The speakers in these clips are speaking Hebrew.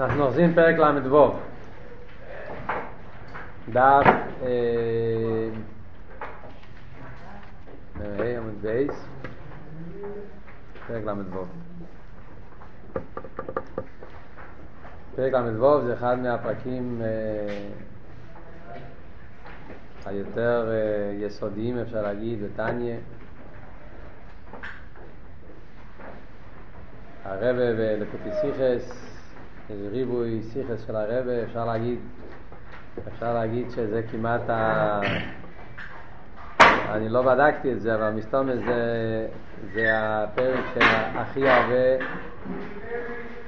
אנחנו אוחזים פרק ל"ו. דף אה, עמוד בייס, פרק ל"ו. פרק ל"ו זה אחד מהפרקים אה, היותר אה, יסודיים אפשר להגיד בתניא. הרבה בלקוטי סיכס ריבוי סיכס של הרבה, אפשר להגיד, אפשר להגיד שזה כמעט ה... אני לא בדקתי את זה, אבל מסתום זה, זה הפרק שהכי הרבה,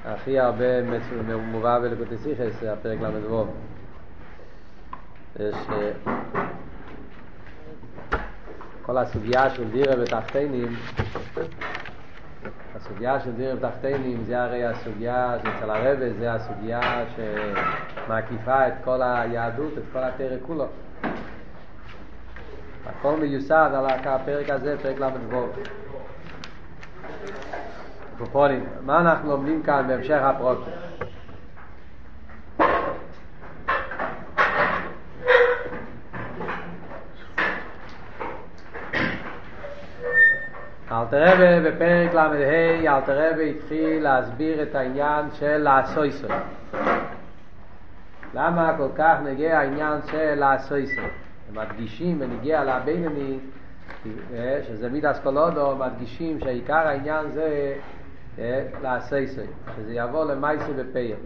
הכי הרבה מובא בלקוטי סיכס, זה הפרק ל"ו. יש כל הסוגיה של דירה בתחתינים הסוגיה של דיר תחתינים זה הרי הסוגיה שאצל הרבה זה הסוגיה שמקיפה את כל היהדות, את כל הפרק כולו. הכל מיוסד על הפרק הזה, פרק ל"ו. מה אנחנו לומדים כאן בהמשך הפרוט? אלתרבה בפרק ל"ה, אלתרבה התחיל להסביר את העניין של לעשויסו. למה כל כך נגיע העניין של לעשויסו? הם מדגישים בנגיע לבינוני, שזה מידס קולודו, מדגישים שעיקר העניין זה לעשויסו, שזה יבוא למייסו בפייר.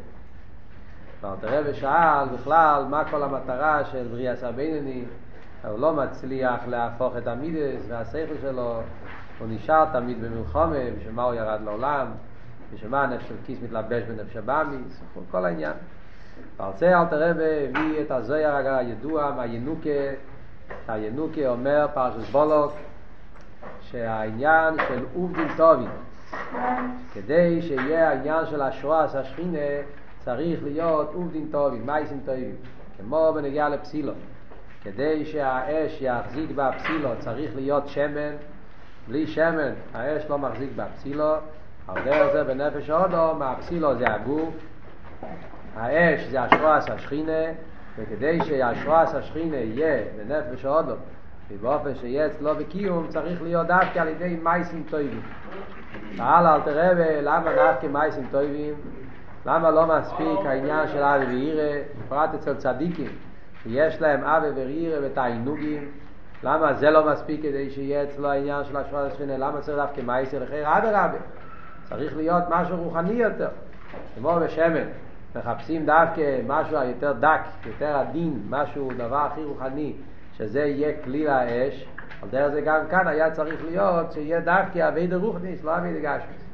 ואלתרבה שאל בכלל מה כל המטרה של בריאס הבינוני, הוא לא מצליח להפוך את המידס והשכל שלו הוא נשאר תמיד במלחומה, בשביל מה הוא ירד לעולם, בשביל מה הנפש של כיס מתלבש בנפש הבאמיס, כל העניין. זה אלתר רבי הביא את הזויר הידוע מהינוקה, הינוקה אומר פרשס בולוק, שהעניין של עובדים טובים, כדי שיהיה העניין של השואס השכינה, צריך להיות עובדים טובים, מייסים טובים, כמו בנגיעה לפסילו. כדי שהאש יחזיק בפסילו צריך להיות שמן, בלי שמן האש לא מחזיק בפסילו, על דרך זה בנפש האודו, מהפסילו זה הגוף, האש זה השרועס השכינה, וכדי שהשרועס השכינה יהיה בנפש האודו, ובאופן שיהיה אצלו בקיום, צריך להיות דווקא על ידי מייסים טובים. שאל אל תראה למה דווקא מייסים טובים? למה לא מספיק העניין של אבי ואירה, בפרט אצל צדיקים, שיש להם אבי ואירה ותענוגים, למה זה לא מספיק כדי שיהיה אצלו העניין של השפעת השכינה? למה צריך דווקא מייסר לחיר אדרבה? צריך להיות משהו רוחני יותר. כמו בשמן, מחפשים דווקא משהו יותר דק, יותר עדין, משהו, דבר הכי רוחני, שזה יהיה כלי לאש. על דרך זה גם כאן היה צריך להיות שיהיה דווקא אבי דרוכניס, לא אבי דגשמיס.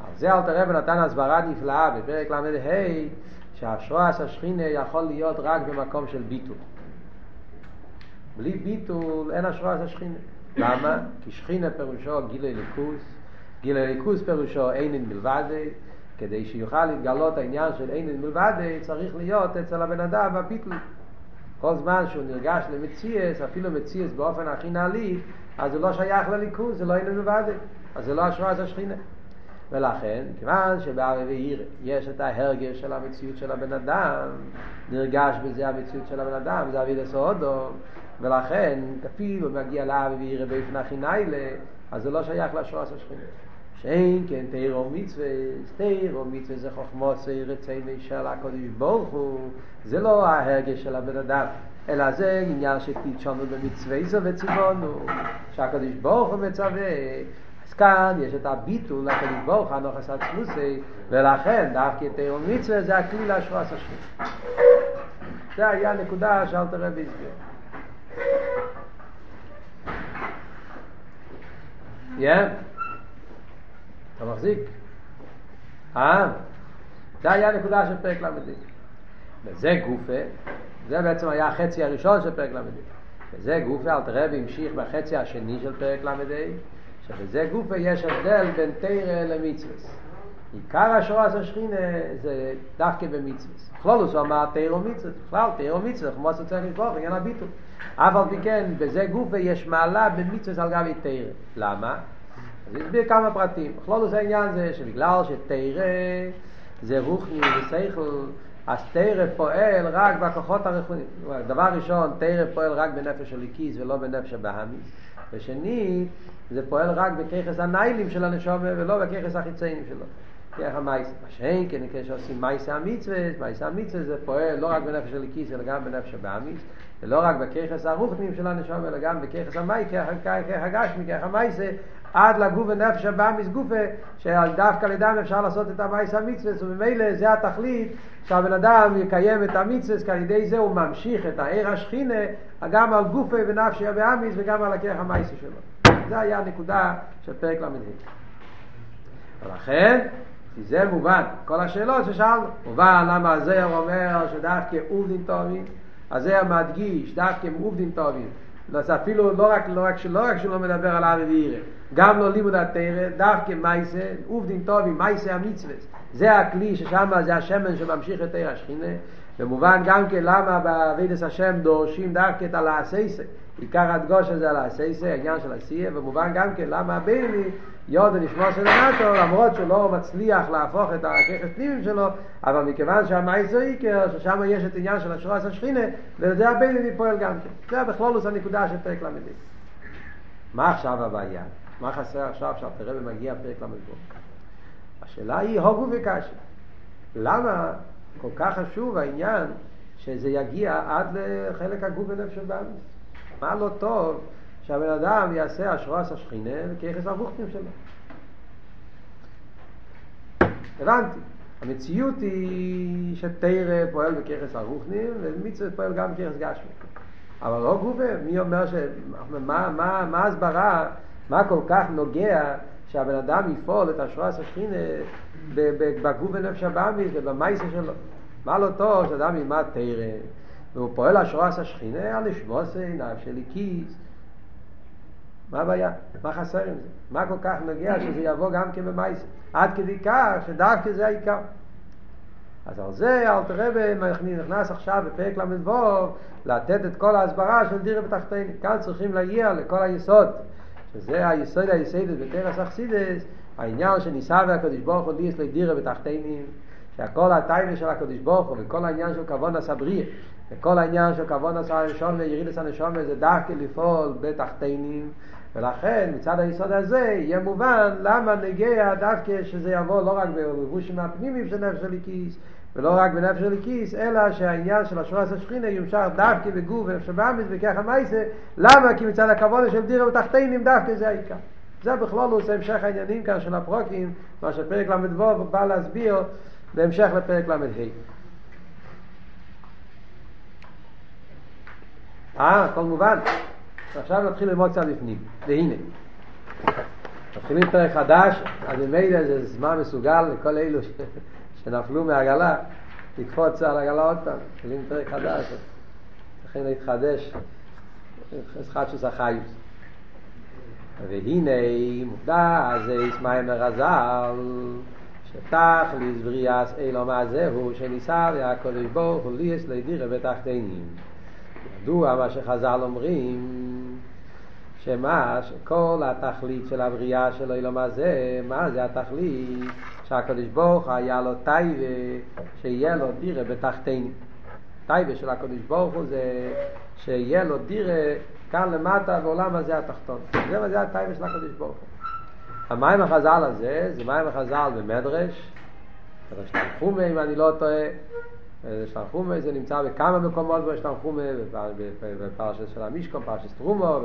על זה אל תראה ונתן הסברה נפלאה בפרק ל"ה, שהשרועס השכינה יכול להיות רק במקום של ביטול. בלי ביטול אין השראת השכינה. למה? כי שכינה פירושו גילי ליכוס, גילי ליכוס פירושו אינן מלבד, כדי שיוכל להתגלות העניין של אינן מלבד, צריך להיות אצל הבן אדם הביטול. כל זמן שהוא נרגש למציאס, אפילו מציאס באופן הכי נעלי, אז זה לא שייך לליכוס, זה לא אינן מלבד, אז זה לא השראת השכינה. ולכן, כיוון שבערבי עיר יש את ההרגש של המציאות של הבן אדם, נרגש בזה המציאות של הבן אדם, זה אבי לסעודו, ולכן, אפילו מגיע לאבי וירא באופן הכי ניילה, אז זה לא שייך לשורס השכינה. שאין כן תירו מצווה, תירו מצווה זה חוכמו סעיר רציני של הקודש ברוך הוא, זה לא ההרגש של הבן אדם, אלא זה עניין שתיצ'ונו במצווה זו וציוונו, שהקודש ברוך הוא מצווה, אז כאן יש את הביטול לקודש ברוך הוא, הנוחס עצמוסי, ולכן דווקא תירו מצווה זה הכלי לשורס השכינה. זה היה נקודה שאלת רבי הסביר. כן? אתה מחזיק? אה? זה היה הנקודה של פרק ל"ד. וזה גופה, זה בעצם היה החצי הראשון של פרק ל"ד. וזה גופה, אל תראה והמשיך בחצי השני של פרק ל"ד, שבזה גופה יש הבדל בין תרא למצווה. עיקר השורס השכינה זה דווקא במצווה. בכלולוס הוא אמר תירו מצווה, בכלל תירו מצווה, כמו שצריך לבחור, עניין הביטול. אף על פי כן, בזה גופה יש מעלה במצווה על גבי תירה. למה? אז הסביר כמה פרטים. בכללות העניין זה שבגלל שתורה זה רוחני ושכל, אז תורה פועל רק בכוחות הרוחניים. דבר ראשון, תורה פועל רק בנפש האלוקית ולא בנפש הבהמית. ושני, זה פועל רק בכוחות הנעלים של הנשמה ולא בכוחות החיצוניים שלו. כוח המעשה. מה שאין כן, כשעושים מעשה המצווה, מעשה המצווה זה פועל לא רק בנפש האלוקית אלא גם בנפש הבהמית. ולא רק בכוחות הרוחניים של הנשמה אלא גם בכוח המע, כוח הגשמי, כרך המייסה, עד לגוף ונפש הבאמיס גופה, שדווקא לדם אפשר לעשות את המייס המצווה, וממילא זה התכלית שהבן אדם יקיים את המצווה, כי על ידי זה הוא ממשיך את העיר השכינה, גם על גופה ונפשי הבאמיס וגם על הכרך המייסה שלו. זה היה הנקודה של פרק ל"ה. ולכן, כי זה מובן, כל השאלות ששאלנו, מובן למה הזוהר אומר שדווקא עובדים טובים, הזוהר מדגיש דווקא עובדים טובים, אז אפילו לא רק, לא רק, לא רק שלא מדבר על אבי וירא, גם לא לימוד התרא, דווקא מייסה, עובדים טובים, מייסה המצווה, זה הכלי ששם זה השמן שממשיך את עיר השכינה, ומובן גם כן למה בעבידת השם דורשים דווקא את הלעשייסה, עיקר הדגוש הזה על העשייסה, העניין של עשייה, ומובן גם כן למה הביילי יודו נשמע של הנאטו, למרות שהוא לא מצליח להפוך את הככס פנימים שלו, אבל מכיוון שהמייסו עיקר, ששם יש את העניין של השורס השכינה, וזה הביילי פועל גם כן. זה בכלולוס הנקודה של פרק ל"ד. מה עכשיו הבעיה? מה חסר עכשיו שהפרק מגיע פרק ל"ב? השאלה היא הוגו וקשי. למה כל כך חשוב העניין שזה יגיע עד לחלק הגוף ונפש הבאמיס? מה לא טוב שהבן אדם יעשה אשרס השכינה וכיחס הרוחנים שלו? הבנתי. המציאות היא שתרא פועל בכיחס הרוחנים ומצווה פועל גם בכיחס גשמי. אבל לא גובה, מי אומר ש... מה, מה, מה הסברה, מה כל כך נוגע שהבן אדם יפעול את אשרס השכינה בגוף ונפש הבאמיס ובמייסה שלו? מה לא טוב שאדם ילמד תרא והוא פועל אשרס השכינה על לשמוסי נפש אליקיס מה הבעיה? מה חסר עם זה? מה כל כך נגיע שזה יבוא גם כן במייסה? עד כדי כך שדווקא זה העיקר. אז על זה אלתר רבי נכנס עכשיו בפרק ל"ו לתת את כל ההסברה של דירה בתחתינו. כאן צריכים להגיע לכל היסוד, שזה היסוד היסודות בתרס אכסידס, העניין שניסה והקדוש ברוך הוא ליס לדירה בתחתינים, שהכל הטיימה של הקדוש ברוך הוא וכל העניין של כבון הסבריה וכל העניין של כבון הנשום וירידס הנשום זה דווקא לפעול בתחתינים. ולכן מצד היסוד הזה יהיה מובן למה נגיע דווקא שזה יבוא לא רק בלבושים הפנימיים של נפש הליקיס ולא רק בנפש הליקיס אלא שהעניין של השורס השכינה יומשך דווקא בגוף ונפש הבאמיס וככה מייסה למה? כי מצד הכבוד של דירה בתחתינים דווקא זה העיקר זה בכלול הוא עושה המשך העניינים כאן של הפרוקים מה שפרק ל"ו בא להסביר בהמשך לפרק ל"ה אה, הכל מובן. עכשיו נתחיל ללמוד קצת בפנים. והנה. מתחילים פרק חדש, אז ממילא זה זמן מסוגל לכל אלו ש... שנפלו מהעגלה, לקפוץ על העגלה עוד פעם. מתחילים פרק חדש, צריכים להתחדש. חדשוס החיוס. והנה מוקדש זה ישמעאל מרזל שתכליס בריאס אילו מה זהו שניסה והקדוש ברוך הוא ליאס לדירה בתחתינים ידוע מה שחז"ל אומרים שמה שכל התכלית של הבריאה של אילום הזה מה זה התכלית שהקדוש ברוך היה לו טייבה שיהיה לו דירה בתחתינים טייבה של הקדוש ברוך הוא זה שיהיה לו דירה כאן למטה בעולם הזה התחתון. זה מה זה הטייבה של הקדוש ברוך הוא. המים החז"ל הזה זה מים החז"ל במדרש. מדרש תנחומה אם אני לא טועה. תנחומה זה נמצא בכמה מקומות בו יש תנחומה בפרשת של המשקום, פרשת סטרומו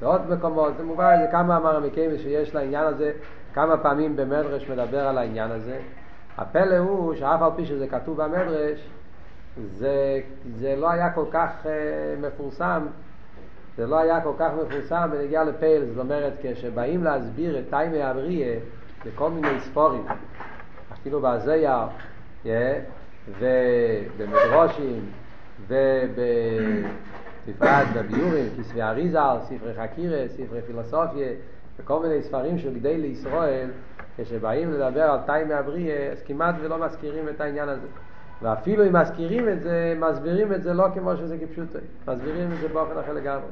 ועוד מקומות, זה מובן, זה כמה אמר המקיימס שיש לעניין הזה, כמה פעמים במדרש מדבר על העניין הזה. הפלא הוא שאף על פי שזה כתוב במדרש, זה, זה לא היה כל כך uh, מפורסם, זה לא היה כל כך מפורסם בנגיעה לפייל, זאת אומרת כשבאים להסביר את טיימי אבריה בכל מיני ספורים, אפילו בהזיה, yeah, ובמדרושים ובפרט בביורים, כסבי אריזל, ספרי חקירה, ספרי פילוסופיה וכל מיני ספרים של גדי לישראל כשבאים לדבר על טיימי הבריאה אז כמעט ולא מזכירים את העניין הזה. ואפילו אם מזכירים את זה, מסבירים את זה לא כמו שזה כפשוטו מסבירים את זה באופן אחר לגמרי.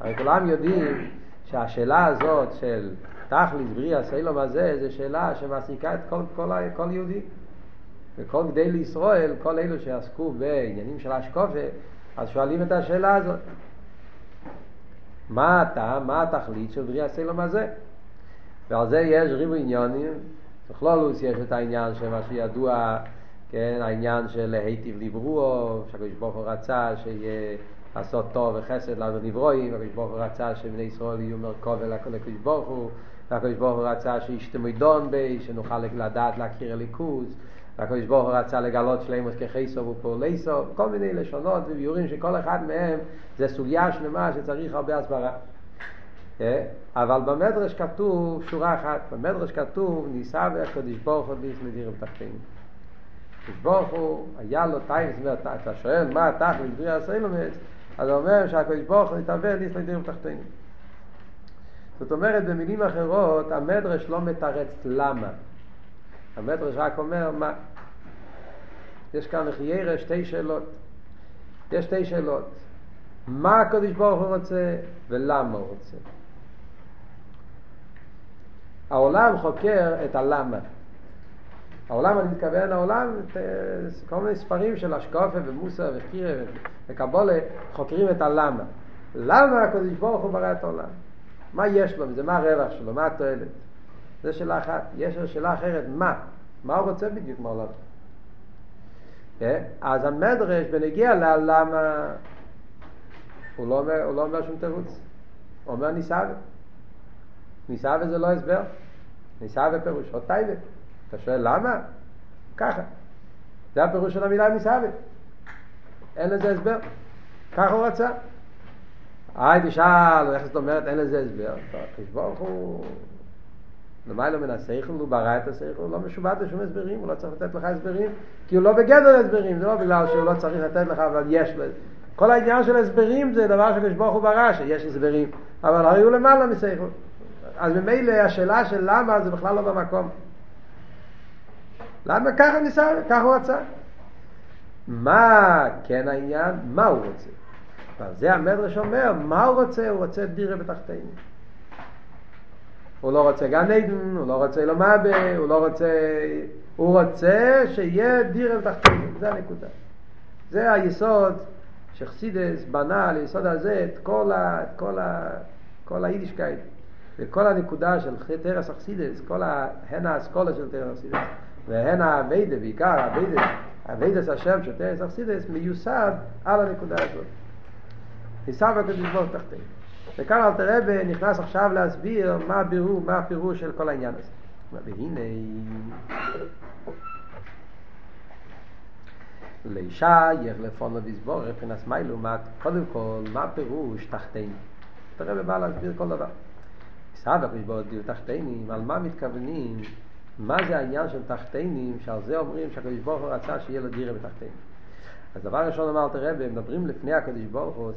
הרי כולם יודעים שהשאלה הזאת של תכלס בריאה סיילום הזה זו שאלה שמעסיקה את כל, כל, כל יהודי. וכל גדי לישראל, כל אלו שעסקו בעניינים של אשקופה, אז שואלים את השאלה הזאת. מה הטעם, מה התכלית של בריאה סלום הזה? ועל זה יש ריבו עניונים, בכלולוס יש את העניין של מה שידוע, כן, העניין של היטיב לברואו, שהקדוש ברוך הוא רצה שיהיה לעשות טוב וחסד לנברואים, והקדוש ברוך הוא רצה שבני ישראל יהיו מרכוב לקדוש ברוך הוא, והקדוש ברוך הוא רצה שישתמו דון בי, שנוכל לדעת להכיר הליכוז, והקדוש ברוך הוא רצה לגלות שלמות כחיסו ופעוליסו, כל מיני לשונות וביורים שכל אחד מהם זה סוגיה שלמה שצריך הרבה הסברה. אה? אבל במדרש כתוב שורה אחת, במדרש כתוב ניסה והקדוש ברוך הוא ביס מדירים תחתינו. הקדוש ברוך הוא היה לו טייס, אתה שואל מה התכלית בריא הסילומס, אז הוא אומר שהקדוש ברוך הוא התאבל ניס מדירים תחתינו. זאת אומרת במילים אחרות המדרש לא מתרץ למה המדרש רק אומר מה. יש כאן לחיירה שתי שאלות. יש שתי שאלות. מה הקדוש ברוך הוא רוצה ולמה הוא רוצה. העולם חוקר את הלמה. העולם, אני מתכוון העולם, כל מיני ספרים של אשקופה ומוסר וחירה וקבולה חוקרים את הלמה. למה הקדוש ברוך הוא ברא את העולם? מה יש לו מזה? מה הרווח שלו? מה התועלת? זו שאלה אחת. יש שאלה אחרת, מה? מה הוא רוצה בדיוק מהעולם? אז המדרש בנגיע ללמה הוא לא אומר, הוא לא אומר שום תירוץ. הוא אומר ניסאווה. ניסאווה זה לא הסבר. ניסאווה פירוש עוד טייבה. אתה שואל למה? ככה. זה הפירוש של המילה ניסאווה. אין לזה הסבר. ככה הוא רצה. היי תשאל, איך זאת אומרת אין לזה הסבר? חשבון הוא למעלה מן השכל, הוא ברא את השכל, הוא לא משובד לשום הסברים, הוא לא צריך לתת לך הסברים, כי הוא לא בגדר הסברים, זה לא בגלל שהוא לא צריך לתת לך, אבל יש לו. כל העניין של הסברים זה דבר שקדוש ברוך הוא ברא, שיש הסברים, אבל הרי הוא למעלה משכל. אז ממילא השאלה של למה זה בכלל לא במקום. למה ככה ניסה, ככה הוא רצה. מה כן העניין? מה הוא רוצה? ועל זה המדרש אומר, מה הוא רוצה? הוא רוצה דירה בתחתינו. הוא לא רוצה גן עדן, הוא לא רוצה לא מבה, הוא לא רוצה... הוא רוצה שיהיה דירה בתחתינו, זה הנקודה. זה היסוד שחסידס בנה על היסוד הזה את כל, ה, את כל, ה, כל היידישקייט וכל הנקודה של תרס אכסידס, כל ה, הן האסכולה של תרס אכסידס והן האביידה, בעיקר האביידה, אביידס השם של תרס אכסידס מיוסד על הנקודה הזאת. ניסה בקדוש ברוך תחתינו. וכאן אלתר רבי נכנס עכשיו להסביר מה הבירור, מה הפירוש של כל העניין הזה. והנה לאישה יחלפון לבזבור רפנס מיילו, קודם כל, מה הפירוש תחתינו? אלתר רבי בא להסביר כל דבר. סבא חשבון דיר תחתינים, על מה מתכוונים, מה זה העניין של תחתינים, שעל זה אומרים שהקדוש ברוך הוא רצה שיהיה לו דירה בתחתינים. אז דבר ראשון אמר אלתר רבי, מדברים לפני הקדוש ברוך הוא,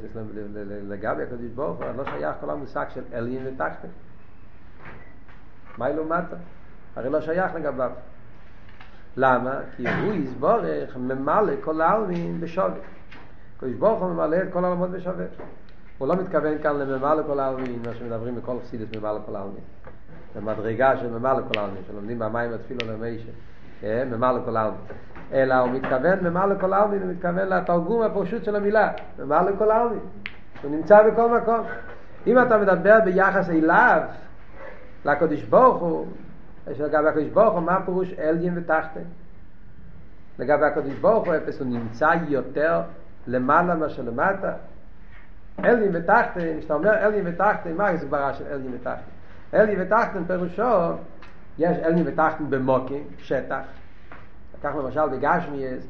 לגבי הקדוש ברוך הוא, לא שייך כל המושג של אליין ותחתן. מה אילו מטה? הרי לא שייך לגביו. למה? כי הוא יסבורך ממלא כל העלמין בשווה. הקדוש ברוך הוא ממלא את כל העולמות בשווה. הוא לא מתכוון כאן לממלא כל העלמין, מה שמדברים בכל חסידס ממלא כל העלמין. במדרגה של ממלא כל העלמין, שלומדים במים התפילו למיישה. ממלא כל העלמין. אלא הוא מתכוון ממלא כל העלמין, הוא מתכוון לתרגום הפשוט של המילה, ממלא כל העלמין. הוא נמצא בכל מקום. אם אתה מדבר ביחס אליו, לקדוש ברוך הוא, יש לגבי הקדוש ברוך הוא, מה הפירוש אלגין ותחתן? לגבי הקדוש ברוך הוא, אפס הוא נמצא יותר למעלה מאשר למטה. אלגין ותחתן, כשאתה אומר אלגין ותחתן, מה ההסברה של אלגין ותחתן? אלגין ותחתן פירושו, יש אלגין ותחתן במוקים, שטח. כך למשל בגשמיאס,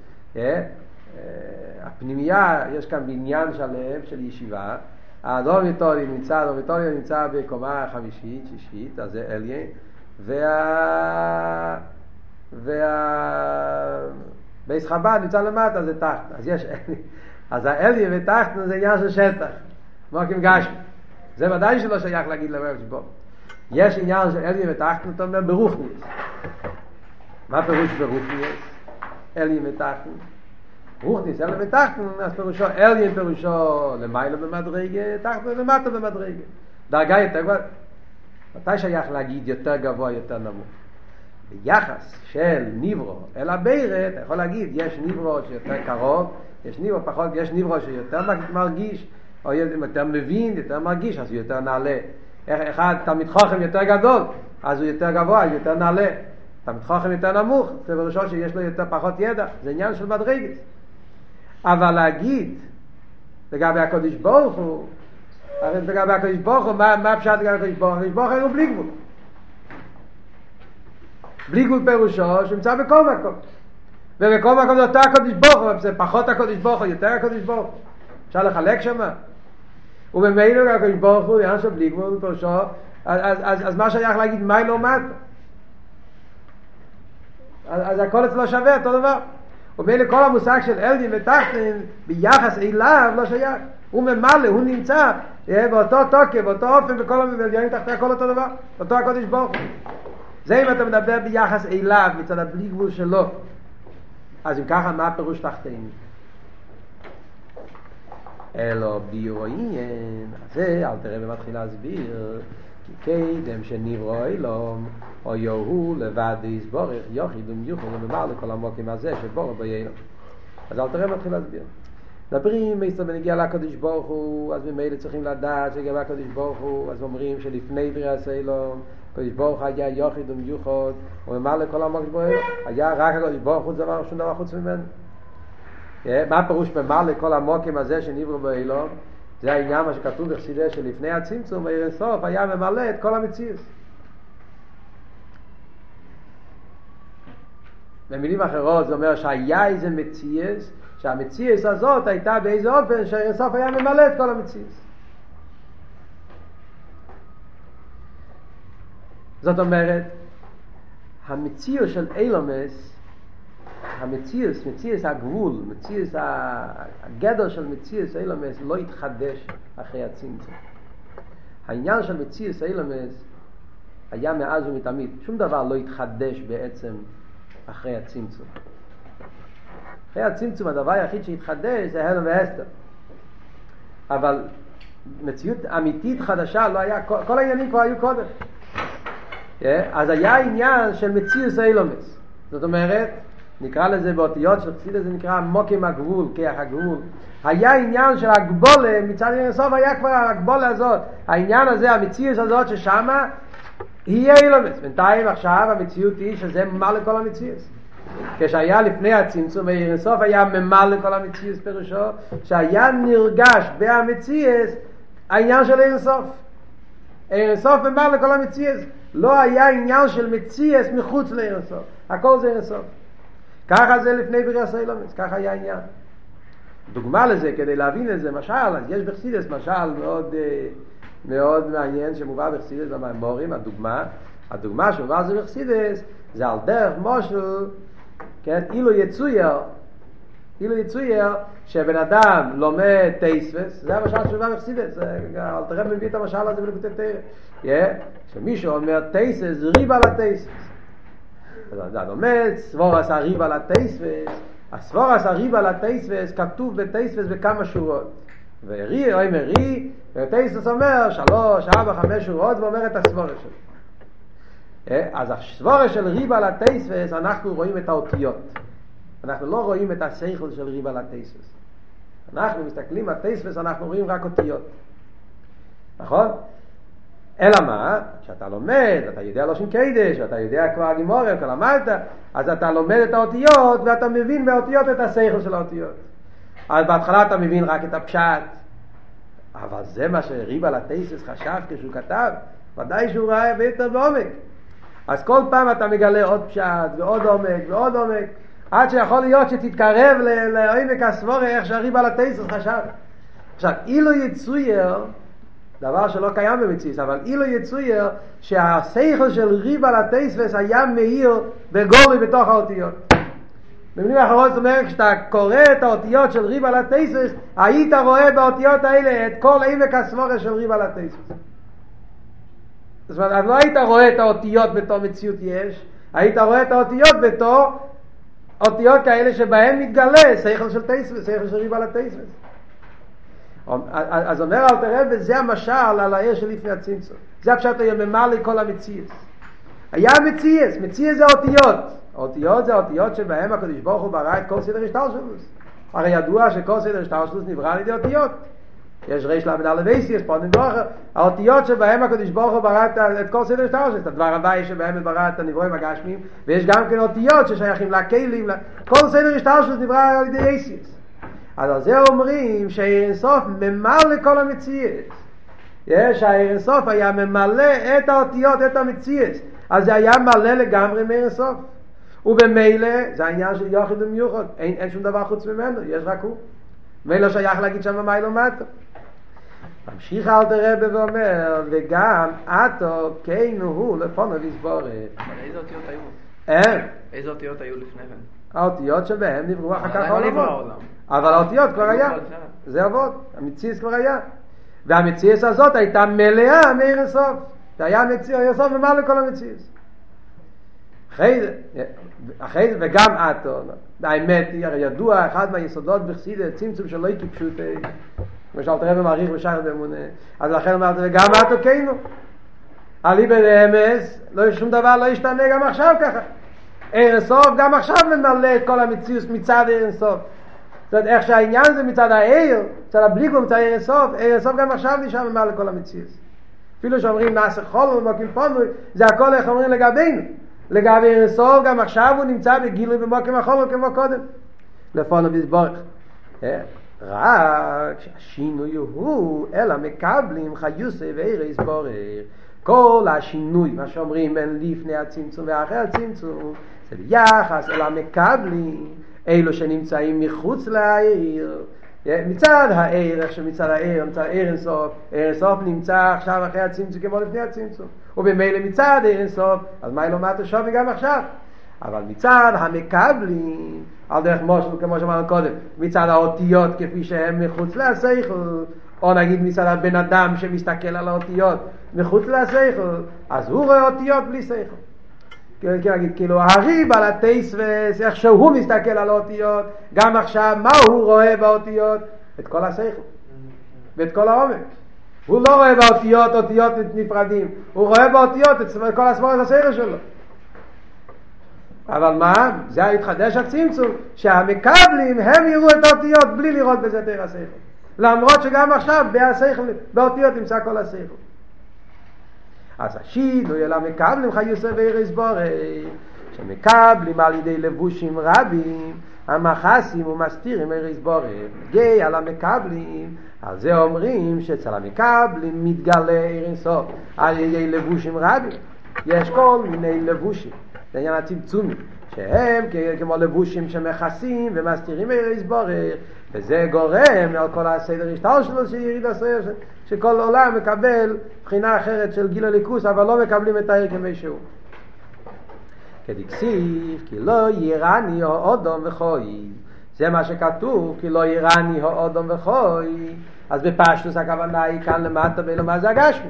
הפנימייה, יש כאן בניין שלם של ישיבה, הדורמיטורי נמצא, הדורמיטורי נמצא בקומה חמישית, שישית, אז זה אליין, וה... וה... בייס חב"ד נמצא למטה, זה תחת, אז יש, אז האליין ותחת זה עניין של שטח, כמו כמגשמי. זה ודאי שלא שייך להגיד לרב שבו. יש עניין של אליין ותחת, אתה אומר ברוכניס. מה פירוש ברוכניס? אליין ותחת. רוחניס אלה ותחתן, אז פירושו אליין פירושו למעלה במדרגה, תחתן למטה במדרגה. דרגה יותר גבוהה. מתי שייך להגיד יותר גבוה, יותר נמוך? ביחס של ניברו אל הבירה, אתה יכול להגיד, יש ניברו שיותר קרוב, יש ניברו פחות, יש ניברו שיותר מרגיש, או יותר מבין, יותר מרגיש, אז הוא יותר נעלה. אחד תלמיד חוכם יותר גדול, אז הוא יותר גבוה, יותר נעלה. תלמיד חוכם יותר נמוך, זה בראשו שיש לו יותר פחות ידע, זה עניין של מדרגת. אבל להגיד לגבי הקודש ברוך הוא, הרי לגבי הקודש ברוך הוא, מה, מה פשט לגבי הקודש ברוך הוא? הקודש ברוך הוא בלי גבול. בלי גבול פירושו שנמצא בכל מקום. ובכל מקום זה אותו הקודש ברוך הוא, זה פחות הקודש ברוך הוא, יותר הקודש ברוך הוא. אפשר לחלק שם? וממילא הקודש ברוך הוא, יען של בלי גבול פירושו, אז, אז, אז, אז מה שייך להגיד מי לא מטה? אז, הכל אצלו שווה, אותו דבר. ומילא כל המושג של אלדין ותחתין ביחס אליו לא שייך. הוא ממלא, הוא נמצא באותו תוקף, באותו אופן, בכל המבלגנים תחתי הכל אותו דבר, אותו הקודש ברוך הוא. זה אם אתה מדבר ביחס אליו, מצד הבלי גבול שלו. אז אם ככה, מה הפירוש תחתינו? אלו ביור עניין, זה אל תראה ומתחיל להסביר, קדם שנברוא אילום, או יוהו לבד יסבורך, יוחיד ומיוחד וממר לכל המוקים הזה שבורו ביילום. אז אל תראה מתחיל להסביר. מדברים מיסטר בנגיע לקדוש ברוך הוא, אז ממילא צריכים לדעת שגם הקדוש ברוך הוא, אז אומרים שלפני בריאה סיילום, הקדוש ברוך היה יוחיד ומיוחד, הוא אמר לכל המוקש בו, היה רק הקדוש ברוך הוא דבר, שום דבר חוץ ממנו. מה הפירוש ממר לכל המוקים הזה שנברו באילום? זה העניין מה שכתוב בחסידה שלפני הצמצום, העיר אינסוף היה ממלא את כל המציאות. במילים אחרות זה אומר שהיה איזה מציאס, שהמציאס הזאת הייתה באיזה אופן שהאינסוף היה ממלא את כל המציאס. זאת אומרת, המציאוס של אילומס, המציאוס, מציאוס הגבול, מציאוס הגדר של מציאוס אילומס לא התחדש אחרי הצמצום. העניין של מציאוס אילומס היה מאז ומתמיד, שום דבר לא התחדש בעצם אחרי הצמצום. אחרי הצמצום הדבר היחיד שהתחדש זה הלם ואסתר. אבל מציאות אמיתית חדשה לא היה, כל, כל העניינים כבר היו קודם. Yeah, אז היה עניין של מציאות אילומס. זאת אומרת, נקרא לזה באותיות של חסידה זה נקרא מוקים הגבול, כיח הגבול. היה עניין של הגבולה, מצד אינסוף היה כבר הגבולה הזאת. העניין הזה, המציאות הזאת ששמה, היא אילומס. בינתיים עכשיו המציאות היא שזה ממלא לכל המציאות. כשהיה לפני הצמצום אינסוף היה ממלא לכל המציאות פירושו, שהיה נרגש בהמציאות העניין של אינסוף. אינסוף ממלא לכל המציאות. לא היה עניין של מציאות מחוץ לאינסוף. הכל זה אינסוף. ככה זה לפני בריאה סיילומס, ככה היה עניין. דוגמה לזה, כדי להבין את זה, משל, יש בחסידס משל מאוד, מאוד מעניין שמובא בחסידס במאמורים, הדוגמה, הדוגמה שמובא זה בחסידס, זה על דרך מושל, כן, אילו יצויר, אילו יצויר, שבן אדם לומד טייספס, זה המשל שמובא בחסידס, אל תראה מביא את המשל הזה בלכותי תראה, שמישהו אומר טייסס, ריב על הטייסס. זה לומד, סבורס הריב על הטייספס, הסבורס הריב על הטייספס כתוב בטייספס בכמה שורות. ורי, או אם רי, וטייספס אומר שלוש, ארבע, חמש שורות, ואומר את הסבורס שלו. אז הסבורס של ריב על הטייספס, אנחנו רואים את האותיות. אנחנו לא רואים את השכל של ריב על הטייספס. אנחנו מסתכלים על טייספס, אנחנו רואים רק אותיות. נכון? אלא מה? כשאתה לומד, אתה יודע לושן קדש, אתה יודע כבר גימוריה, כבר למדת, אז אתה לומד את האותיות ואתה מבין באותיות את השכל של האותיות. אז בהתחלה אתה מבין רק את הפשט, אבל זה מה שריבה לטייסס חשב כשהוא כתב, ודאי שהוא ראה ביותר בעומק. אז כל פעם אתה מגלה עוד פשט ועוד עומק ועוד עומק, עד שיכול להיות שתתקרב לעומק הסבורי איך שהריבה לטייסס חשב. עכשיו, אילו יצויר דבר שלא קיים במציאות, אבל אילו יצויר שהשכל של ריב על הטייספס היה מאיר בגורי בתוך האותיות. במילים אחרות זאת אומרת, כשאתה קורא את האותיות של ריב על הטייספס, היית רואה באותיות האלה את כל עמק הסבורה של ריב על הטייספס. זאת אומרת, לא היית רואה את האותיות בתור מציאות יש, היית רואה את האותיות בתור אותיות כאלה שבהן מתגלה שכל של טייספס, שכל של ריב על הטייספס. אז אומר אל תראה וזה המשל על העיר של לפני הצמצום זה הפשט היה ממלא כל המציאות היה מציאס, מציאס זה אותיות. אותיות זה אותיות שבהם הקדוש ברוך הוא ברא את כל סדר השטלשלוס. הרי ידוע שכל סדר השטלשלוס נברא על ידי אותיות. יש ריש ל"א בייסיס, פונים ברכה, האותיות שבהם הקדוש ברוך הוא ברא את כל סדר השטלשלוס, את הדבר הבא שבהם ברא את הנברואים הגשמיים, ויש גם כן אותיות ששייכים לכלים, כל סדר השטלשלוס נברא על ידי אייסיס. אז על זה אומרים שהאינסוף ממלא כל המציאות. יש האינסוף היה ממלא את האותיות, את המציאות. אז זה היה מלא לגמרי מאינסוף. ובמילא זה העניין של יוחיד ומיוחד, אין, אין שום דבר חוץ ממנו, יש רק הוא. מילא שייך להגיד שם לא מטו. ממשיך אל תראה ואומר, וגם עתו כן הוא לפונו לסבורת. איזה אותיות היו? אה? איזה אותיות היו לפני כן? האותיות שבהם נבראו אחר כך העולמות. אבל האותיות כבר היה. זה אבות, המציאס כבר היה. והמציאס הזאת הייתה מלאה מאיר הסוף. זה היה מציאס הסוף ממלא לכל המציאס. אחרי זה, אחרי זה, וגם עתו, האמת היא, הרי ידוע, אחד מהיסודות בחסידת, צמצום שלא יקפשוט, כמו שאלת רבי מעריך בשחר באמונה, אז לכן אמרתי, וגם עתו כנו. אליבא דאמס, לא יש שום דבר לא ישתנה גם עכשיו ככה. ער סוף גם עכשיו ממלא את כל המציאות מצד ער סוף. זאת אומרת, איך שהעניין זה מצד העיר, מצד הבליקו, מצד ער סוף, ער סוף גם עכשיו נשאר ממלא כל המציאות. אפילו שאומרים נעשה חול ומוקים פונוי, זה הכל איך אומרים לגבינו. לגבי ער סוף גם עכשיו הוא נמצא בגילוי במוקים החול כמו קודם. לפונו בזבורך. אה? רק שהשינוי הוא, אלא מקבלים חיוסי ועיר יסבורך. כל השינוי, מה שאומרים בין לפני הצמצום ואחרי הצמצום, זה ביחס אל המקבלים, אלו שנמצאים מחוץ לעיר. מצד העיר, איך שמצד העיר, מצד העיר אינסוף, עיר אינסוף נמצא עכשיו אחרי הצמצום כמו לפני הצמצום. ובמילא מצד עיר אינסוף, אז מה אלומת השווה גם עכשיו? אבל מצד המקבלים, על דרך מושל, כמו שאמרנו קודם, מצד האותיות כפי שהן מחוץ להסייכל, או נגיד מצד הבן אדם שמסתכל על האותיות מחוץ להסייכל, אז הוא רואה אותיות בלי סייכל. כאילו, נגיד, כאילו הריב על הטייסווס, איך שהוא מסתכל על האותיות, גם עכשיו, מה הוא רואה באותיות? את כל השכל, ואת כל העומק. הוא לא רואה באותיות אותיות נפרדים, הוא רואה באותיות את כל הסבורת השכל שלו. אבל מה? זה התחדש הצמצום, שהמקבלים הם יראו את האותיות בלי לראות בזה תר השכל. למרות שגם עכשיו בהשכל, באותיות נמצא כל השכל. אז השינוי אלא מקבלים חיוסי ואירס בורי, שמקבלים על ידי לבושים רבים, המחסים ומסתירים אירס בורי. גיא על המקבלים, על זה אומרים שאצל המקבלים מתגלה אירס סוף, על ידי לבושים רבים. יש כל מיני לבושים. זה עניין הצמצומי, שהם כמו לבושים שמכסים ומסתירים אירס בורך, וזה גורם על כל הסדר השטר שלו שיריד הסדר, שכל עולם מקבל בחינה אחרת של גיל הליכוס, אבל לא מקבלים את העיר כמי שהוא. כדקסיב, כי לא יירני או אודום וחוי. זה מה שכתוב, כי לא יירני או אודום וחוי. אז בפשטוס הכוונה היא כאן למטה ולמה זה הגשמי.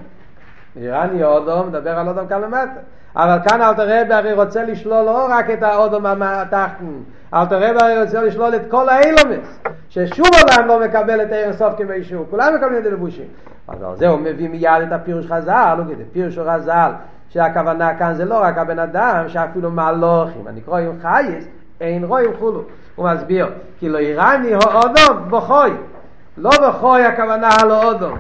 איראני אודום, מדבר על אודום כאן למטה. אבל כאן אלתר רבי הרי רוצה לשלול לא רק את האודום התחתן, אלתר רבי הרי רוצה לשלול את כל האילומס, ששום עולם לא מקבל את העיר סוף כמי שהוא, כולם מקבלים את הלבושים. אז על זה הוא מביא מיד את הפירוש חז"ל, הוא כזה פירוש חז"ל, שהכוונה כאן זה לא רק הבן אדם, שאפילו מהלוכים, הנקראים חייס, אין רואים חולו. הוא מסביר, כי לא איראני הו אודום בוכוי, לא בוכוי הכוונה הלא אודום,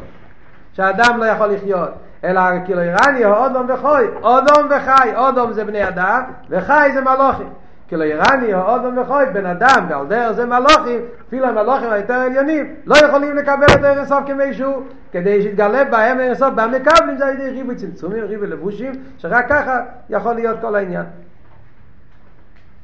שאדם לא יכול לחיות. אלא כאילו איראני הוא אודום וחוי, אודום וחי, אודום זה בני אדם, וחי זה מלוכים. כאילו איראני הוא אודום וחוי, בן אדם, ועל דרך זה מלוכים, אפילו המלוכים היותר עליונים, לא יכולים לקבל את ערן סוף כמישהו, כדי שיתגלה בהם ערן סוף, במקבלים זה על ידי ריבוי צמצומים, ריבוי לבושים, שרק ככה יכול להיות כל העניין.